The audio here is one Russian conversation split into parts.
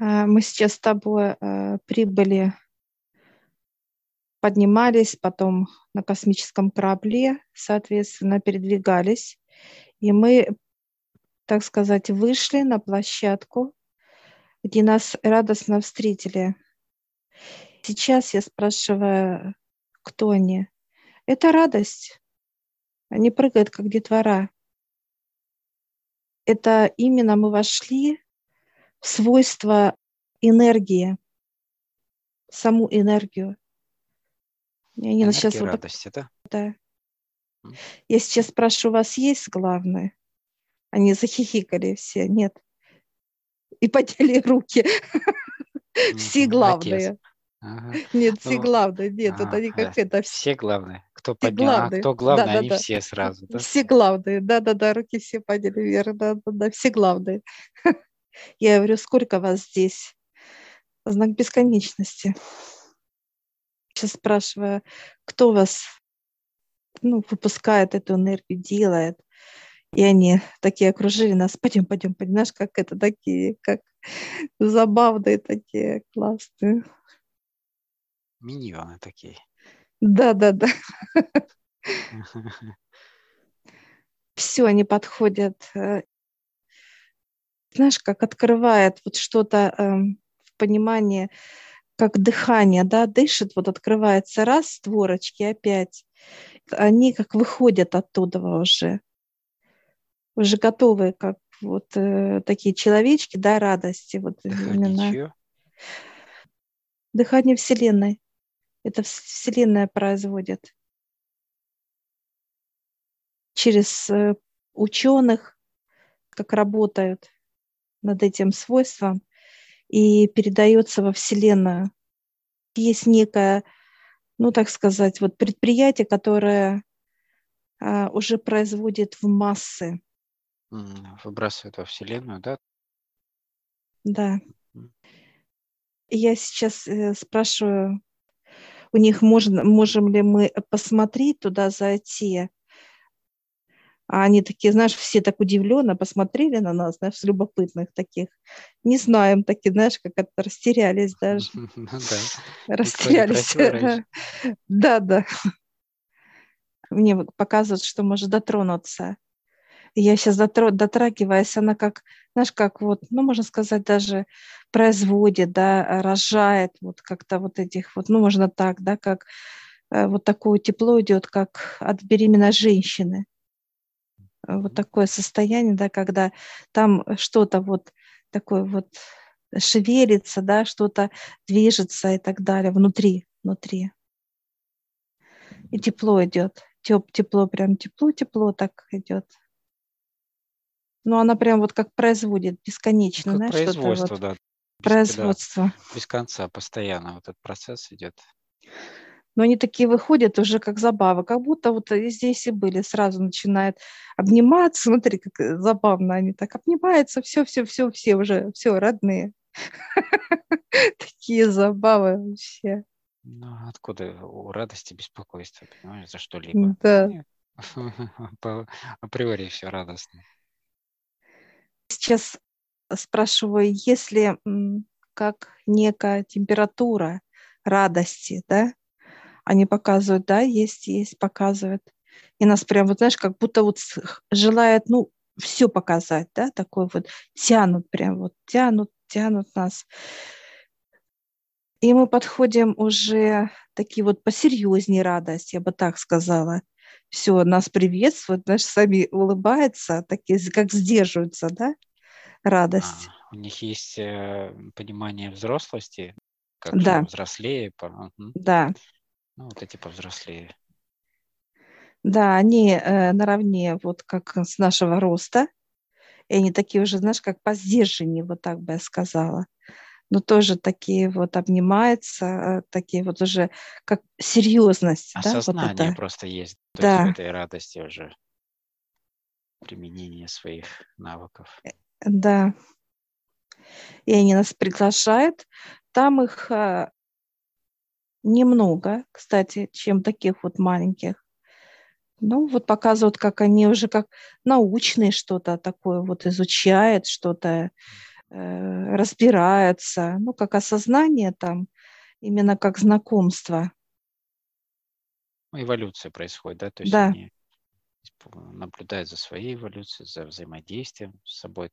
А, мы сейчас с тобой э, прибыли, поднимались, потом на космическом корабле, соответственно, передвигались. И мы, так сказать, вышли на площадку, где нас радостно встретили. Сейчас я спрашиваю, кто они? Это радость. Они прыгают, как детвора. Это именно мы вошли свойства энергии, саму энергию. Я не сейчас вот радости, да? Да. Я сейчас спрашиваю, у вас есть главное? Они захихикали все. Нет. И подняли руки. Все главные. Нет, все ну, главные. Нет, вот они как это. Все главные. Кто поднял, а кто главный, они все сразу. Все главные. Да-да-да, руки все подняли вверх. Да-да-да, все главные. Я говорю, сколько вас здесь? Знак бесконечности. Сейчас спрашиваю, кто вас ну, выпускает эту энергию, делает. И они такие окружили нас. Пойдем, пойдем, пойдем. Знаешь, как это такие, как забавные такие, классные. Миньоны такие. Да, да, да. Все, они подходят э, знаешь, как открывает вот что-то э, в понимании, как дыхание, да, дышит, вот открывается раз, створочки опять, они как выходят оттуда уже, уже готовые, как вот э, такие человечки, да, радости, вот Дыхание именно. Чье? Дыхание Вселенной. Это Вселенная производит. Через э, ученых, как работают над этим свойством и передается во Вселенную. Есть некое, ну так сказать, вот предприятие, которое а, уже производит в массы. Выбрасывает во Вселенную, да? Да. Я сейчас э, спрашиваю у них, можно, можем ли мы посмотреть туда, зайти, а они такие, знаешь, все так удивленно посмотрели на нас, знаешь, любопытных таких. Не знаем, такие, знаешь, как это растерялись даже. Ну растерялись. Да, да. Мне показывают, что может дотронуться. Я сейчас дотрагиваюсь, она как, знаешь, как вот, ну, можно сказать, даже производит, да, рожает вот как-то вот этих вот, ну, можно так, да, как э, вот такое тепло идет, как от беременной женщины вот такое состояние, да, когда там что-то вот такое вот шевелится, да, что-то движется и так далее внутри, внутри. И тепло идет, теп, тепло, прям тепло, тепло так идет. Ну, она прям вот как производит бесконечно, как знаешь, производство, вот, да. Без, производство. Да, без конца, постоянно вот этот процесс идет но они такие выходят уже как забава, как будто вот здесь и были, сразу начинают обниматься, смотри, как э, забавно они так обнимаются, все, все, все, все уже, все, родные. Такие забавы вообще. Ну, откуда у радости беспокойство, понимаешь, за что-либо? Да. Априори все радостно. Сейчас спрашиваю, если как некая температура радости, да, они показывают, да, есть, есть, показывают. И нас прям, вот знаешь, как будто вот желает, ну, все показать, да, такой вот, тянут прям, вот тянут, тянут нас. И мы подходим уже такие вот посерьезнее радость, я бы так сказала. Все, нас приветствуют, знаешь, сами улыбаются, такие, как сдерживаются, да, радость. А, у них есть э, понимание взрослости, как да. взрослее. По... Да. Ну, вот эти повзрослее. Да, они э, наравне, вот как с нашего роста, и они такие уже, знаешь, как по сдержанию, вот так бы я сказала. Но тоже такие вот обнимаются, э, такие вот уже как серьезность. Осознание да, вот это. просто есть то да. есть в этой радости уже применение своих навыков. Э, да. И они нас приглашают. Там их э, немного, кстати, чем таких вот маленьких. Ну, вот показывают, как они уже как научные что-то такое вот изучают, что-то э, разбирается, ну, как осознание там, именно как знакомство. Эволюция происходит, да? То есть да. они наблюдают за своей эволюцией, за взаимодействием с собой.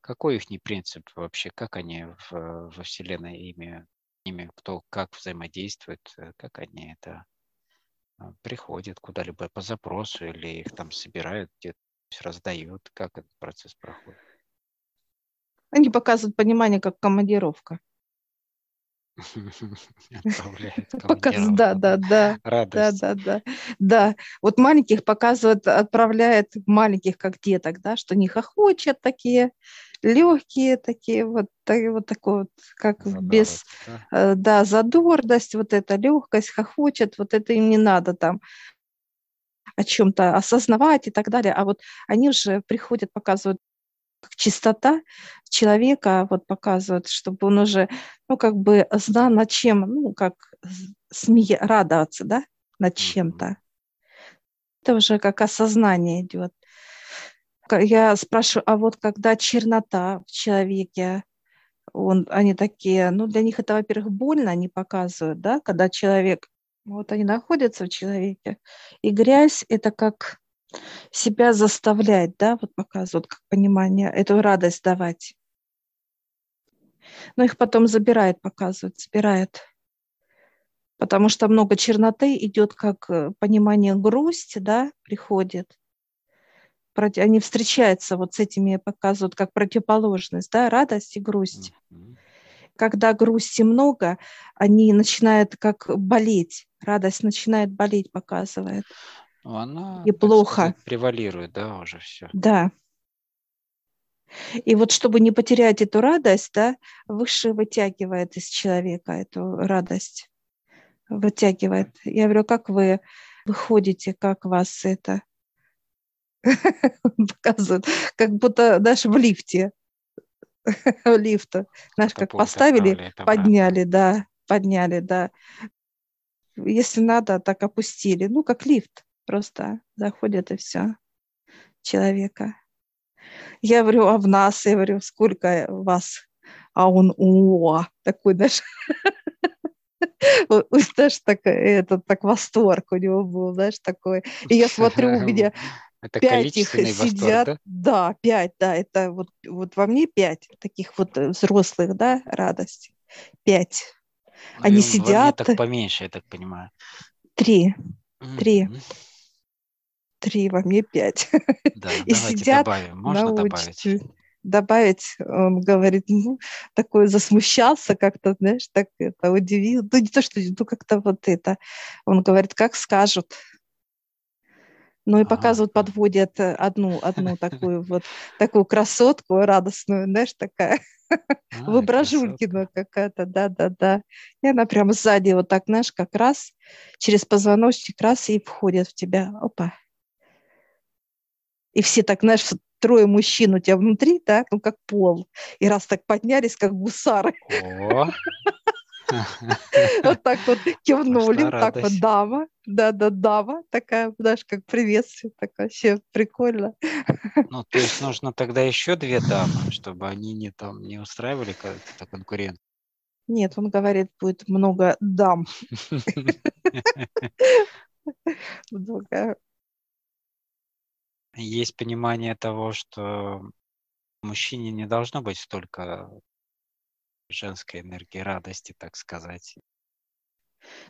Какой их принцип вообще? Как они в, во Вселенной ими, ими, кто как взаимодействует, э, как они это а, приходят куда-либо по запросу или их там собирают где-то, раздают? Как этот процесс проходит? Они показывают понимание как командировка. Показ, да, да, да. Радость. Да, да, да. Да. Вот маленьких показывают, отправляет маленьких, как деток, да, что не хохочет такие, легкие такие, вот, вот такой вот, как Задорность, без, да? Э, да, задорность, вот эта легкость, хохочет, вот это им не надо там о чем-то осознавать и так далее, а вот они уже приходят, показывают как чистота человека вот показывает, чтобы он уже, ну, как бы знал над чем, ну, как смея, радоваться, да, над чем-то. Это уже как осознание идет. Я спрашиваю, а вот когда чернота в человеке, он, они такие, ну, для них это, во-первых, больно, они показывают, да, когда человек, вот они находятся в человеке, и грязь – это как себя заставлять, да, вот показывают как понимание, эту радость давать. Но их потом забирает, показывает, забирает. Потому что много черноты идет как э, понимание грусть, да, приходит. Они встречаются вот с этими, показывают как противоположность, да, радость и грусть. Когда грусти много, они начинают как болеть, радость начинает болеть, показывает. Она и плохо. Сказать, превалирует, да, уже все. Да. И вот чтобы не потерять эту радость, да, выше вытягивает из человека эту радость. Вытягивает. Я говорю, как вы выходите, как вас это показывает, как будто даже в лифте, в лифте, знаешь, как поставили, подняли, да, подняли, да. Если надо, так опустили, ну, как лифт просто заходит и все человека. Я говорю, а в нас, я говорю, сколько вас? А он, о, такой даже, знаешь, так, этот, так восторг у него был, знаешь, такой. И я смотрю, у меня это пять их сидят. Восторг, да? да, пять, да, это вот, вот во мне пять таких вот э, взрослых, да, радости. Пять. Ну, Они сидят. так поменьше, я так понимаю. Три. Три. Mm-hmm три, во мне пять. Да, и сидят добавим. Можно добавить? Добавить, он говорит, ну, такой засмущался как-то, знаешь, так это удивил. Ну, не то, что, ну, как-то вот это. Он говорит, как скажут. Ну и показывают, подводят одну, одну такую вот, такую красотку радостную, знаешь, такая. А, Воображулькина какая-то, да-да-да. И она прямо сзади вот так, знаешь, как раз через позвоночник раз и входит в тебя. Опа и все так, знаешь, трое мужчин у тебя внутри, так, ну, как пол. И раз так поднялись, как гусары. Вот так вот кивнули, так вот дама, да-да, дама, такая, знаешь, как приветствие, так вообще прикольно. Ну, то есть нужно тогда еще две дамы, чтобы они не там не устраивали как-то конкурент. Нет, он говорит, будет много дам. Есть понимание того, что мужчине не должно быть столько женской энергии радости, так сказать.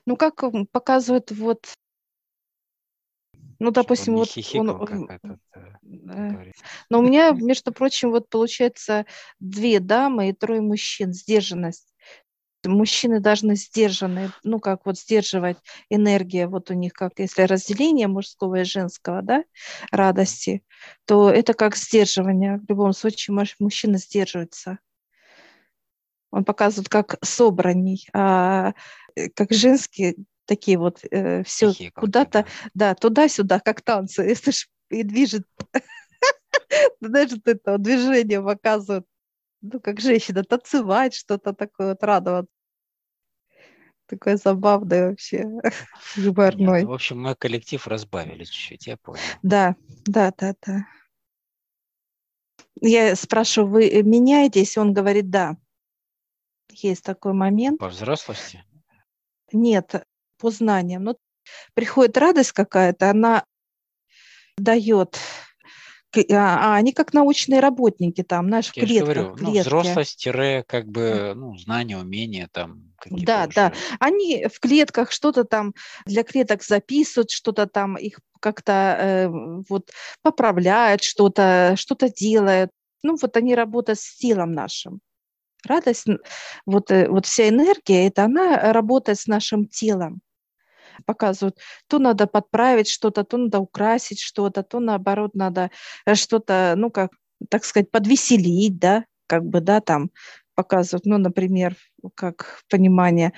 Ну, как показывает вот ну, допустим, вот он, он да. Но у меня, между прочим, вот получается две дамы и трое мужчин, сдержанность мужчины должны сдержанные, ну, как вот сдерживать энергия, вот у них как, если разделение мужского и женского, да, радости, то это как сдерживание. В любом случае, мужчина сдерживается. Он показывает как собранней, а э, как женские такие вот э, все куда-то, да, туда-сюда, как танцы, если ж и движет, даже это движение показывает ну, как женщина, танцевать, что-то такое, вот радоваться. Такой забавный вообще, юморной. в общем, мы коллектив разбавили чуть-чуть, я понял. Да, да, да, да. Я спрашиваю, вы меняетесь? Он говорит, да. Есть такой момент. По взрослости? Нет, по знаниям. Но приходит радость какая-то, она дает а, а они как научные работники там, знаешь, в Я же клетках, говорю, ну, взрослость, как бы, ну, знания, умения там Да, да. уже. Они в клетках что-то там для клеток записывают, что-то там их как-то э, вот поправляют, что-то что-то делают. Ну, вот они работают с телом нашим. Радость, вот, э, вот вся энергия, это она работает с нашим телом. Показывают, то надо подправить что-то, то надо украсить что-то, то наоборот надо э, что-то, ну, как, так сказать, подвеселить, да, как бы, да, там показывают, ну, например, как понимание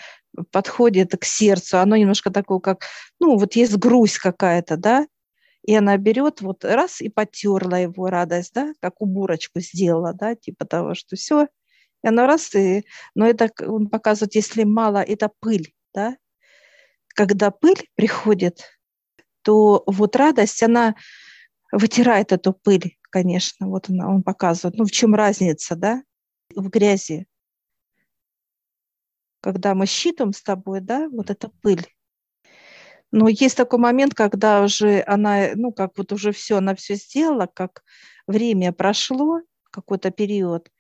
подходит к сердцу, оно немножко такое, как, ну, вот есть грусть какая-то, да, и она берет вот раз и потерла его радость, да, как уборочку сделала, да, типа того, что все, и оно раз, и, но это он показывает, если мало, это пыль, да, когда пыль приходит, то вот радость, она вытирает эту пыль, конечно, вот она, он показывает. Ну, в чем разница, да, в грязи. Когда мы считаем с тобой, да, вот эта пыль. Но есть такой момент, когда уже она, ну, как вот уже все, она все сделала, как время прошло, какой-то период,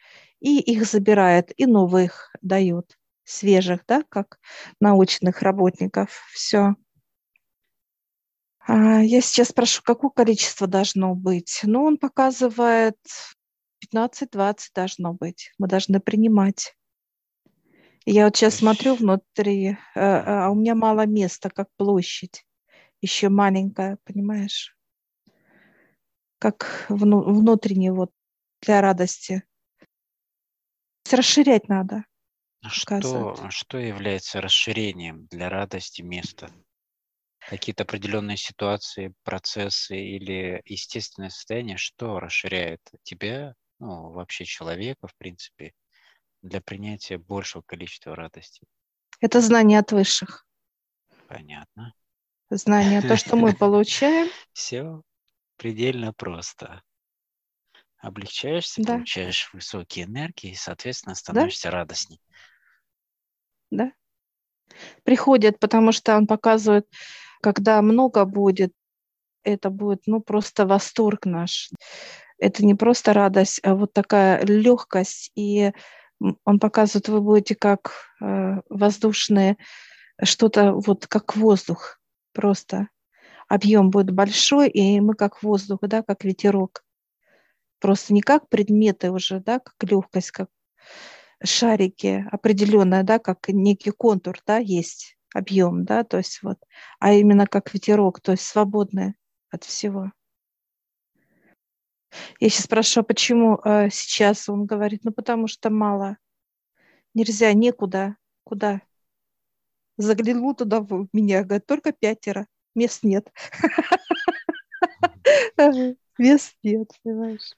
и их забирает, и новых дает, свежих, да, как научных работников. Все. А, Я сейчас спрошу, какое количество должно быть? Ну, он показывает 15-20 должно быть. Мы должны принимать. Я вот сейчас смотрю внутри, э, э, а у меня мало места, как площадь. Еще маленькая, понимаешь? Как вну- внутренне вот для радости. Есть Расширять надо. А Что, показывает. что является расширением для радости места? Какие-то определенные ситуации, процессы или естественное состояние, что расширяет тебя, ну, вообще человека, в принципе, для принятия большего количества радости? Это знание от высших. Понятно. Знание, то, что мы получаем, Все предельно просто. Облегчаешься, Да. получаешь высокие энергии и, соответственно, становишься радостней. да, приходит, потому что он показывает, когда много будет, это будет, ну, просто восторг наш. Это не просто радость, а вот такая легкость. И он показывает, вы будете как э, воздушные, что-то вот как воздух просто. Объем будет большой, и мы как воздух, да, как ветерок. Просто не как предметы уже, да, как легкость, как шарики определенная, да, как некий контур, да, есть объем, да, то есть вот, а именно как ветерок, то есть свободное от всего. Я сейчас спрашиваю, почему э, сейчас он говорит, ну потому что мало, нельзя, некуда, куда? Заглянул туда в меня, говорит, только пятеро, мест нет. Мест нет, понимаешь?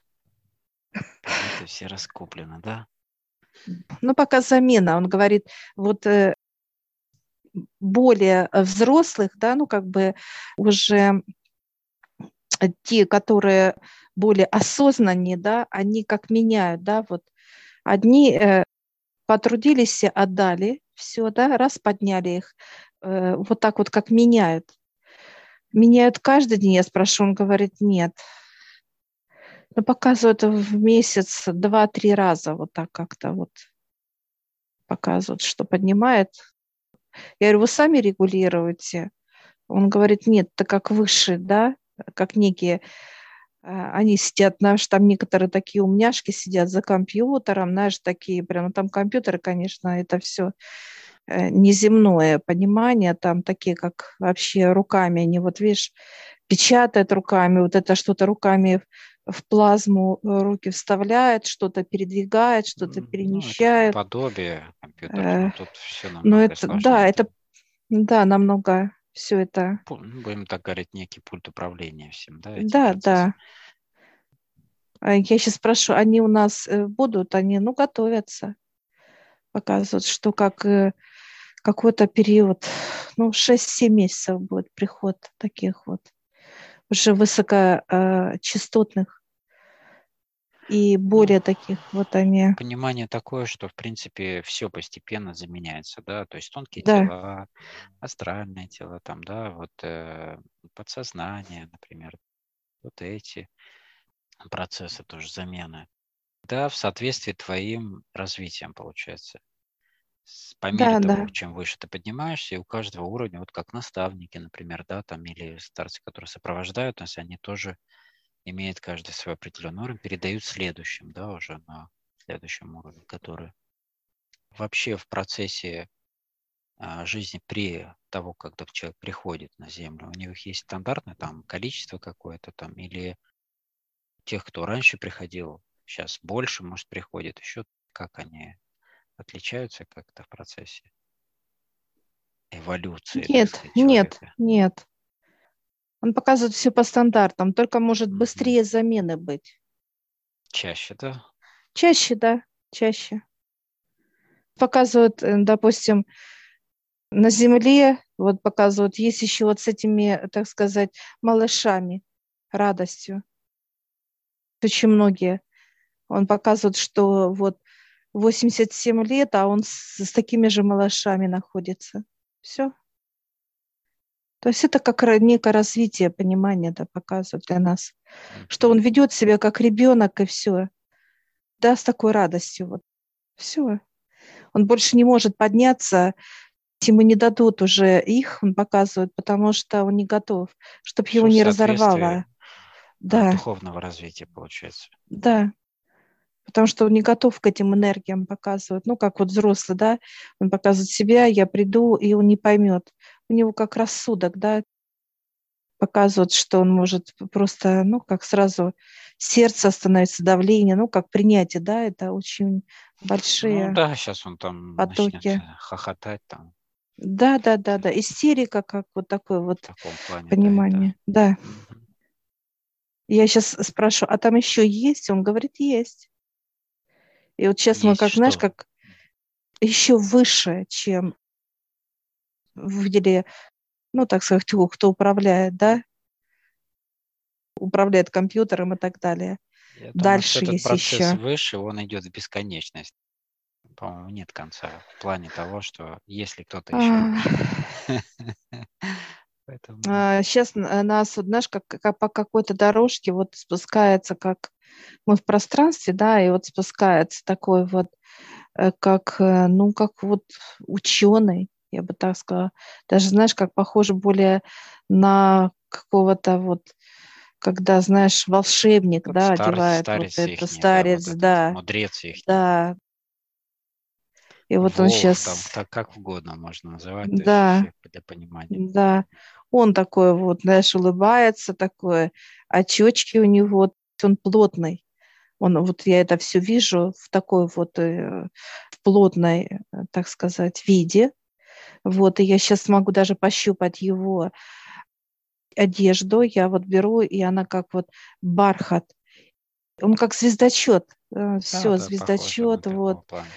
Это все раскуплены, да? Ну, пока замена. Он говорит, вот э, более взрослых, да, ну, как бы уже те, которые более осознаннее, да, они как меняют, да, вот одни э, потрудились, отдали все, да, раз подняли их, э, вот так вот как меняют. Меняют каждый день, я спрошу, он говорит, нет. Но показывают в месяц два-три раза вот так как-то вот показывают, что поднимает. Я говорю, вы сами регулируете? Он говорит, нет, это как выше, да, как некие, а, они сидят, знаешь, там некоторые такие умняшки сидят за компьютером, знаешь, такие прям, там компьютеры, конечно, это все неземное понимание, там такие, как вообще руками, они вот, видишь, печатают руками, вот это что-то руками в плазму э, руки вставляет, что-то передвигает, что-то Ну, это перемещает. подобие компьютера, Э, тут все Но это, сложнее. да, это, да, намного все это, ну, будем так говорить, некий пульт управления всем, да, да, процессом. да. А Я сейчас спрашиваю, они у нас э, будут, они, ну, готовятся, показывают, что как какой-то период, ну, 6-7 месяцев будет приход таких вот уже высокочастотных и более ну, таких вот они. Понимание такое, что в принципе все постепенно заменяется, да, то есть тонкие Да, тела, астральные тела, там, да, вот э, подсознание, например, вот эти процессы тоже замены. Да, в соответствии твоим развитием получается. По мере да, того, да. чем выше ты поднимаешься, и у каждого уровня, вот как наставники, например, да, там, или старцы, которые сопровождают нас, они тоже имеет каждый свой определенный уровень, передают следующим, да, уже на следующем уровне, который вообще в процессе а, жизни при того, когда человек приходит на Землю, у них есть стандартное там количество какое-то там, или тех, кто раньше приходил, сейчас больше, может, приходит, еще как они отличаются как-то в процессе эволюции, Нет, нет, нет. Он показывает все по стандартам, только может быстрее замены быть. Чаще, да? Чаще, да, чаще. Показывают, э, допустим, на Земле, вот показывают, есть еще вот с этими, так сказать, малышами, радостью. Очень многие. Он показывает, что вот 87 лет, а он с, с такими же малышами находится. Все. То есть это как некое развитие понимания да, показывает для нас, что он ведет себя как ребенок и все, да, с такой радостью. Вот. Все. Он больше не может подняться, ему не дадут уже их, он показывает, потому что он не готов, чтобы его не разорвало. Да, духовного развития получается. да. Потому что он не готов к этим энергиям показывать. Ну, как вот взрослый, да, он показывает себя, я приду, и он не поймет. У него как рассудок, да, показывает, что он может просто, ну, как сразу сердце становится, давление, ну, как принятие, да, это очень Ну большие да, сейчас он там потоки. э, хохотать там Да, да, да, да, истерика, как вот такое вот плане, да, и да. понимание. Да. Мгм. Я сейчас спрашиваю, а там еще есть? Он говорит, есть. И вот сейчас мы Есть как, знаешь, что? как еще выше, чем видели, ну, так сказать, кто, управляет, да, управляет компьютером и так далее. Я думаю, Дальше этот есть процесс еще. выше, он идет в бесконечность. По-моему, нет конца в плане того, что если кто-то еще А, выше. Поэтому Сейчас нас, знаешь, как, как по какой-то дорожке вот спускается, как мы в пространстве, да, и вот спускается такой вот, э, как, э, ну, как вот ученый, я бы так сказала. Даже, знаешь, как похоже более на какого-то вот, когда, знаешь, волшебник, вот да, стар, одевает вот старец это, ихний, да, старец, вот да, мудрец ихний, да. И вот он волк, там, сейчас, так как угодно можно называть, да, для понимания. да, он такой вот, знаешь, улыбается, такое, очечки у него, он плотный. Он, вот я это все вижу в такой вот э, в плотной, э, так сказать, виде. Вот, и я сейчас могу даже пощупать его одежду. Я вот беру, и она как вот бархат. Он как звездочет. Да, Все, да, похоже звездочет, вот плана.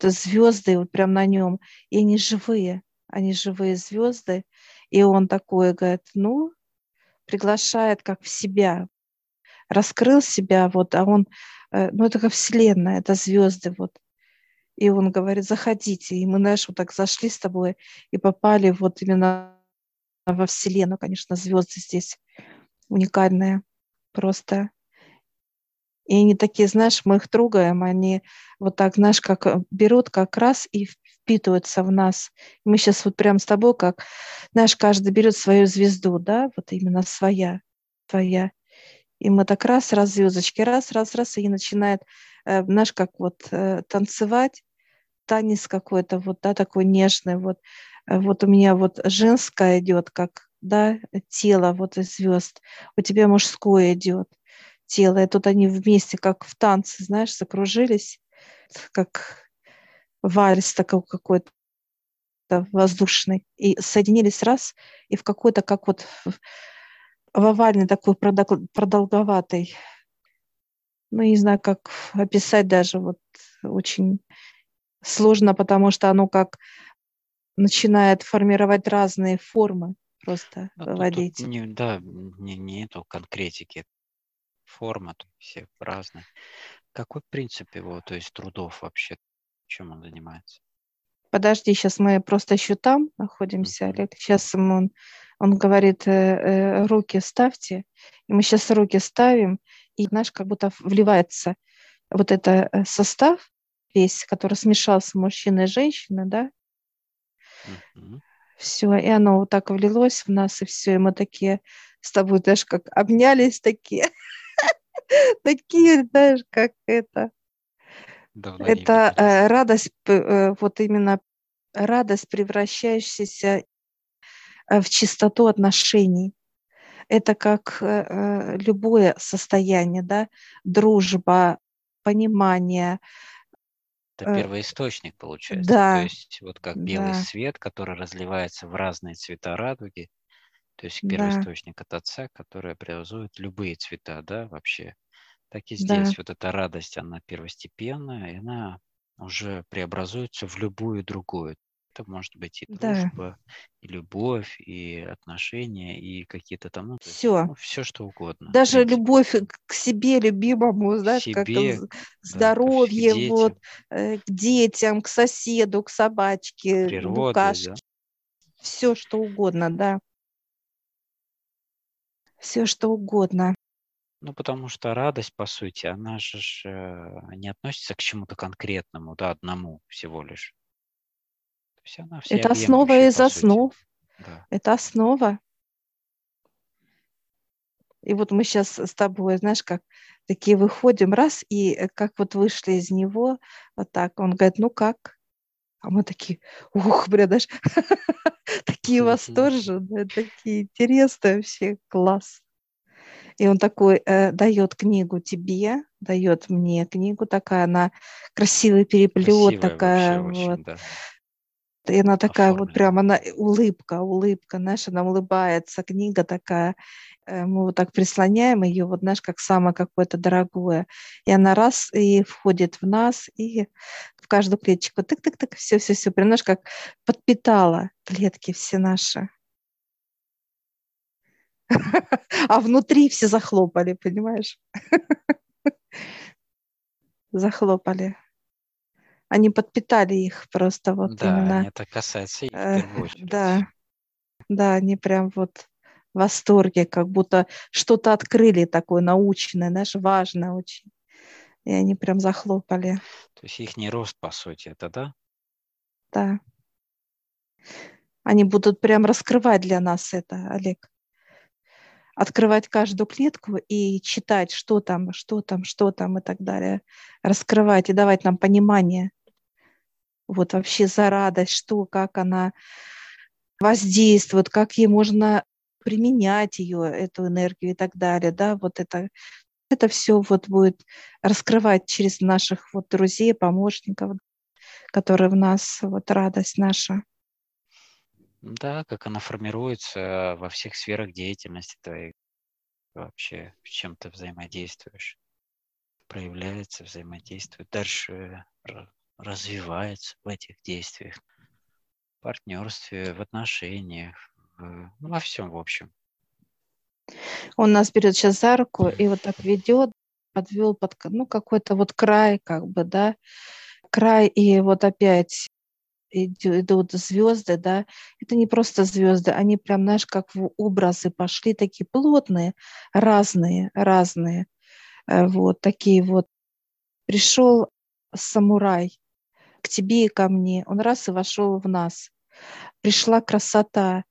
звезды вот прям на нем. И они живые. Они живые звезды. И он такой говорит, ну, приглашает как в себя, раскрыл себя, вот, а он, э, ну, это как вселенная, это звезды, вот. И он говорит, заходите. И мы, знаешь, вот так зашли с тобой и попали вот именно во вселенную, конечно, звезды здесь уникальные просто. И они такие, знаешь, мы их трогаем, они вот так, знаешь, как э, берут как раз и впитываются в нас. Мы сейчас вот прям с тобой, как, знаешь, каждый берет свою звезду, да, вот именно своя, твоя. И мы так раз, раз звездочки, раз, раз, раз, и начинает, э, знаешь, как вот э, танцевать, танец какой-то, вот, да, такой нежный, вот. Э, Вот у меня вот женское идет, как, да, тело вот из звезд. У тебя мужское идет тело. И тут они вместе, как в танце, знаешь, закружились, как вальс такой какой-то воздушный. И соединились раз, и в какой-то, как вот в, овальный такой продол- продолговатый, ну, не знаю, как описать даже, вот очень сложно, потому что оно как начинает формировать разные формы просто Ну, тут, тут выводить. не, да, не, эту конкретики. форма, все разные. Какой принцип его, то есть трудов вообще, чем он занимается? Подожди, сейчас мы просто еще там находимся, mm-hmm. Олег. Сейчас он, он говорит, э, э, руки ставьте. И мы сейчас руки ставим, и, знаешь, как будто вливается вот это э, состав весь, который смешался мужчина и женщина, да? Mm-hmm. Все, и оно вот так влилось в нас, и все, и мы такие с тобой, знаешь, как обнялись такие. Такие, знаешь, как это. Давно это радость, вот именно радость, превращающаяся в чистоту отношений. Это как любое состояние, да, дружба, понимание. Это первый источник получается. Да. То есть вот как белый да. свет, который разливается в разные цвета радуги, то есть первый да. от Отца, который преобразует любые цвета, да, вообще. Так и здесь да. вот эта радость, она первостепенная, и она уже преобразуется в любую другую. Это может быть и дружба, да. и любовь, и отношения, и какие-то там, ну, все, ну, все что угодно. Даже любовь к себе любимому, знаешь, себе, как здоровье, да, вот, э, к детям, к соседу, к собачке, Природы, букашке, да. все что угодно, да все что угодно. Ну, потому что радость, по сути, она же э, не относится к чему-то конкретному, да, одному всего лишь. Есть она Это основа из основ. Да. Это основа. И вот мы сейчас с тобой, знаешь, как такие выходим, раз, и э, как вот вышли из него, вот так, он говорит, ну как? А мы такие, ух, бля, даже такие восторженные, такие интересные вообще, класс. И он такой э, дает книгу тебе, дает мне книгу, такая она красивый переплет, Красивая такая вообще, вот. Очень, да. И она такая Оформлена. вот прям, она улыбка, улыбка, знаешь, она улыбается, книга такая, э, мы вот так прислоняем ее, вот знаешь, как самое какое-то дорогое. И она раз и входит в нас, и в каждую клеточку, тык-тык-тык, все-все-все, прям, знаешь, как подпитала клетки все наши. А внутри все захлопали, понимаешь? Захлопали они подпитали их просто вот да, именно. это касается их э. Да, да, они прям вот в восторге, как будто что-то открыли такое научное, знаешь, важное очень. И они прям захлопали. То есть их не рост, по сути, это да? Да. Они будут прям раскрывать для нас это, Олег. Открывать каждую клетку и читать, что там, что там, что там и так далее. Раскрывать и давать нам понимание вот вообще за радость, что, как она воздействует, как ей можно применять ее, эту энергию и так далее, да, вот это, это все вот будет раскрывать через наших вот друзей, помощников, которые в нас, вот радость наша. Да, как она формируется во всех сферах деятельности твоей, вообще с чем ты взаимодействуешь, проявляется, взаимодействует. Дальше развивается в этих действиях, в партнерстве, в отношениях, в, ну, во всем, в общем. Он нас берет сейчас за руку и вот так ведет, подвел под ну, какой-то вот край, как бы, да, край, и вот опять идут звезды, да, это не просто звезды, они прям, знаешь, как в образы пошли, такие плотные, разные, разные, э, вот такие вот. Пришел самурай, к тебе и ко мне. Он раз и вошел в нас. Пришла красота,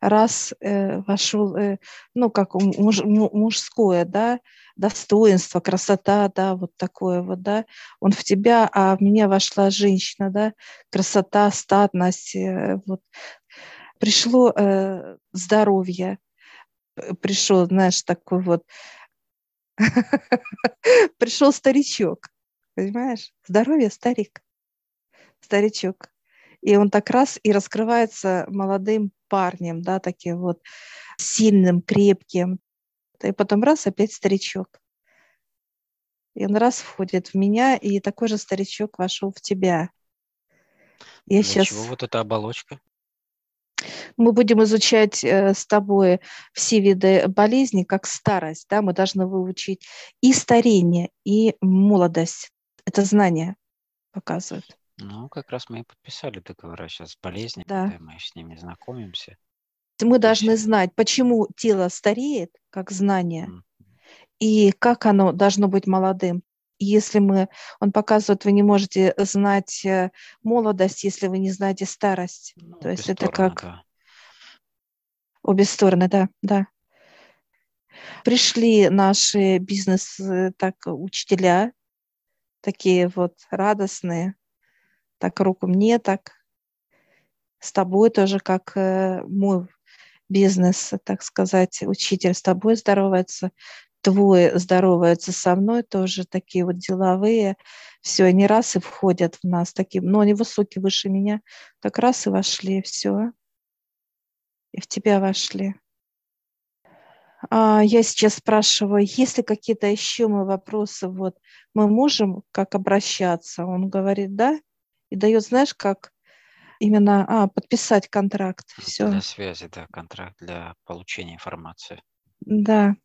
раз э, вошел, э, ну, как муж, мужское, да, достоинство, красота, да, вот такое вот, да, он в тебя, а в меня вошла женщина, да, красота, статность, э, вот. Пришло э, здоровье, пришел, знаешь, такой вот, пришел старичок, понимаешь, здоровье, старик старичок. И он так раз и раскрывается молодым парнем, да, таким вот сильным, крепким. И потом раз, опять старичок. И он раз входит в меня, и такой же старичок вошел в тебя. Я Для сейчас... чего вот эта оболочка? Мы будем изучать э, с тобой все виды болезней, как старость. Да? Мы должны выучить и старение, и молодость. Это знание показывает. Ну, как раз мы и подписали договора сейчас с болезнями, Да. да, мы с ними знакомимся. Мы должны есть- знать, почему тело стареет, как знание, М. и как оно должно быть молодым. И Если мы, он показывает, вы не можете знать э, молодость, если вы не знаете старость. Ну, То есть это как- да. Обе стороны, да, да. Пришли наши бизнес э, так учителя, такие вот радостные, так руку мне, так с тобой тоже, как э, мой бизнес, так сказать, учитель с тобой здоровается, твой здоровается со мной, тоже такие вот деловые. Все, они раз и входят в нас таким, но они высокие, выше меня, так раз и вошли, все. И в тебя вошли. А, я сейчас спрашиваю, есть ли какие-то еще мы вопросы, вот мы можем как обращаться? Он говорит, да, и дает, знаешь, как именно а, подписать контракт. Все, Для связи, да, контракт для получения информации. да.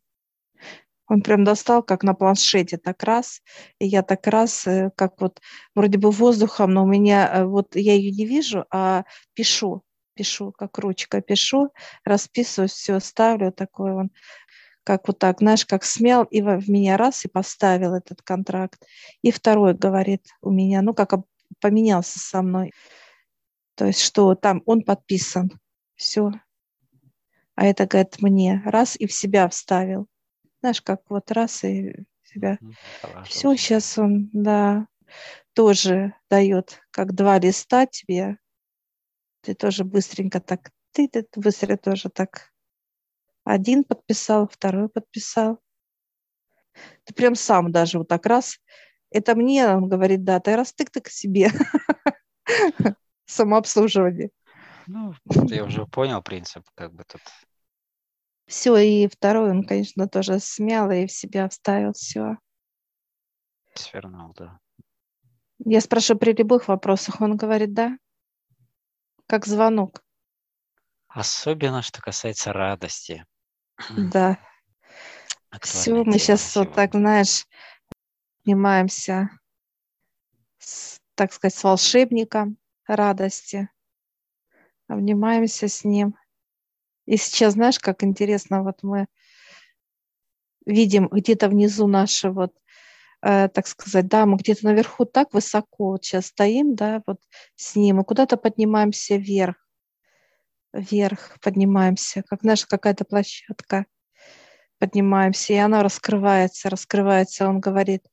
Он прям достал, как на планшете, так раз, и я так раз, э, как вот вроде бы воздухом, но у меня э, вот я ее не вижу, а пишу, пишу, как ручка пишу, расписываю, все ставлю, такой он, как вот так, знаешь, как смял и в меня раз и поставил этот контракт. И второй говорит у меня, ну как поменялся со мной. То есть что там он подписан, все. А это, говорит, мне раз и в себя вставил. Знаешь, как вот раз и в себя. Положил Все, сейчас он, да, тоже дает, как два листа тебе. Ты тоже быстренько так, ты, ты быстро тоже так. Один подписал, второй подписал. Ты прям сам даже вот так раз. Это мне, он говорит, да, ты раз тык-тык себе. Самообслуживание. Ну, я уже понял принцип, как бы тут. Все, и второй он, конечно, тоже смял и в себя вставил все. Свернул, да. Я спрашиваю при любых вопросах, он говорит, да, как звонок. Особенно, что касается радости. Да. Все, мы сейчас вот так, знаешь, занимаемся, с, так сказать, с волшебником радости, обнимаемся с ним. И сейчас, знаешь, как интересно, вот мы видим где-то внизу наши вот, э, так сказать, да, мы где-то наверху так высоко вот сейчас стоим, да, вот с ним, и куда-то поднимаемся вверх, вверх поднимаемся, как, знаешь, какая-то площадка поднимаемся, и она раскрывается, раскрывается. Он говорит,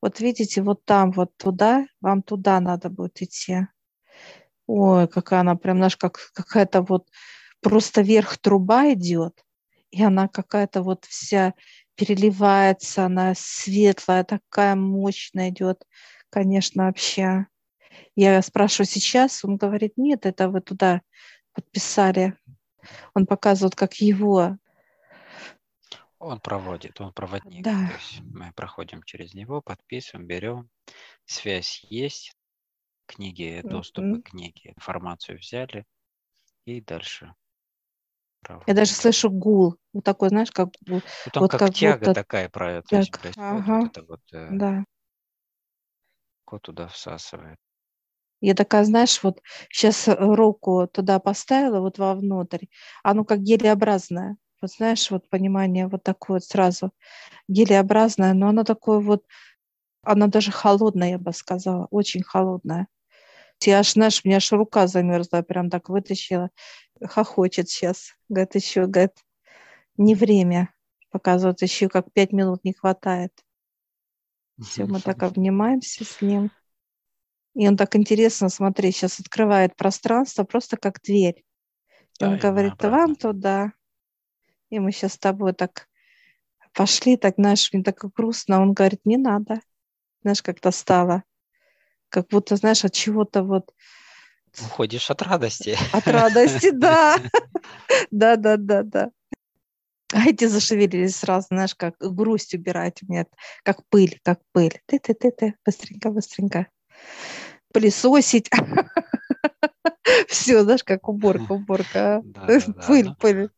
вот видите, вот там, вот туда, вам туда надо будет идти. Ой, какая она прям, знаешь, как какая-то вот просто вверх труба идет, и она какая-то вот вся переливается, она светлая, такая мощная идет, конечно, вообще. Я спрашиваю сейчас, он говорит, нет, это вы туда подписали. Он показывает, как его Он проводит, он проводник. Да. То есть мы проходим через него, подписываем, берем. Связь есть, книги, доступы к книге, информацию взяли и дальше. Я даже проводим. слышу гул, вот такой, знаешь, как гул. Ну, там вот как, как тяга будто такая про, то есть происходит, ага. вот это вот э, Да. кот туда всасывает. Я такая, знаешь, вот сейчас руку туда поставила, вот вовнутрь, оно как гелеобразное. Вот знаешь, вот понимание вот такое вот сразу гелеобразное, но оно такое вот, оно даже холодное, я бы сказала, очень холодное. Я аж, знаешь, у меня аж рука замерзла, прям так вытащила, хохочет сейчас. Говорит, еще, говорит, не время. Показывает, еще как пять минут не хватает. Все, мы так обнимаемся с ним. И он так интересно, смотри, сейчас открывает пространство, просто как дверь. Да, он говорит, вам туда. И мы сейчас с тобой так пошли, так, знаешь, мне так грустно. Он говорит, не надо. Знаешь, как-то стало. Как будто, знаешь, от чего-то вот Уходишь от радости. от радости, да. Да, да, да, да. А эти зашевелились сразу, знаешь, как грусть убирать у меня, как пыль, как пыль. Ты-ты-ты-ты, быстренько, быстренько. Пылесосить. Все, знаешь, как уборка, уборка. Пыль, ну, пыль.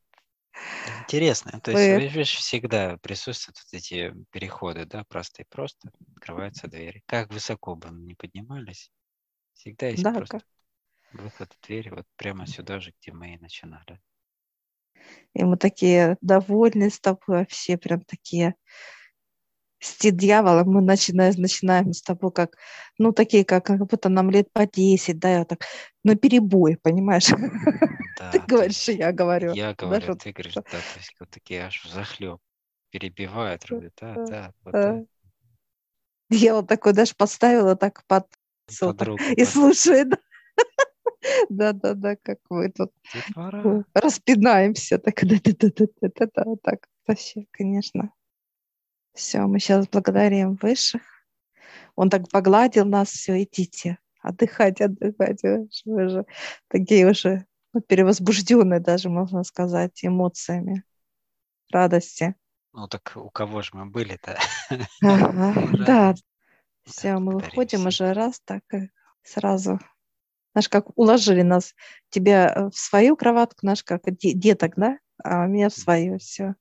Интересно. То есть, видишь, всегда присутствуют вот эти переходы, да, просто и просто открываются двери. Как высоко бы мы не поднимались, всегда есть Да, просто как. выход в дверь, вот прямо сюда же, где мы и начинали. И мы такие довольны с тобой, все прям такие стид дьявола, мы начинаем, начинаем с тобой как, ну, такие, как, как будто нам лет по 10, да, я так, на перебой, понимаешь? Да, Ты говоришь, есть я говорю. я Да, говорю, что- ты говоришь, да, то есть вот такие аж захлеб перебивают, вроде, да, э, да, вот э. так, Дьявол такой, даже подставила так под всё под так руку, и да. слушает. Да-да-да, как мы тут распинаемся. Так, да-да-да-да-да-да, так вообще, конечно. Все, мы сейчас благодарим высших. Он так погладил нас, все, идите, отдыхать, отдыхать. Вы же такие уже ну, перевозбужденные даже, можно сказать, эмоциями радости. Ну так у кого же мы были-то? Ага, да, все, мы выходим уже раз так и сразу. Знаешь, как уложили нас, тебя э, в свою кроватку, наш как де- деток, да, а меня в свою, все.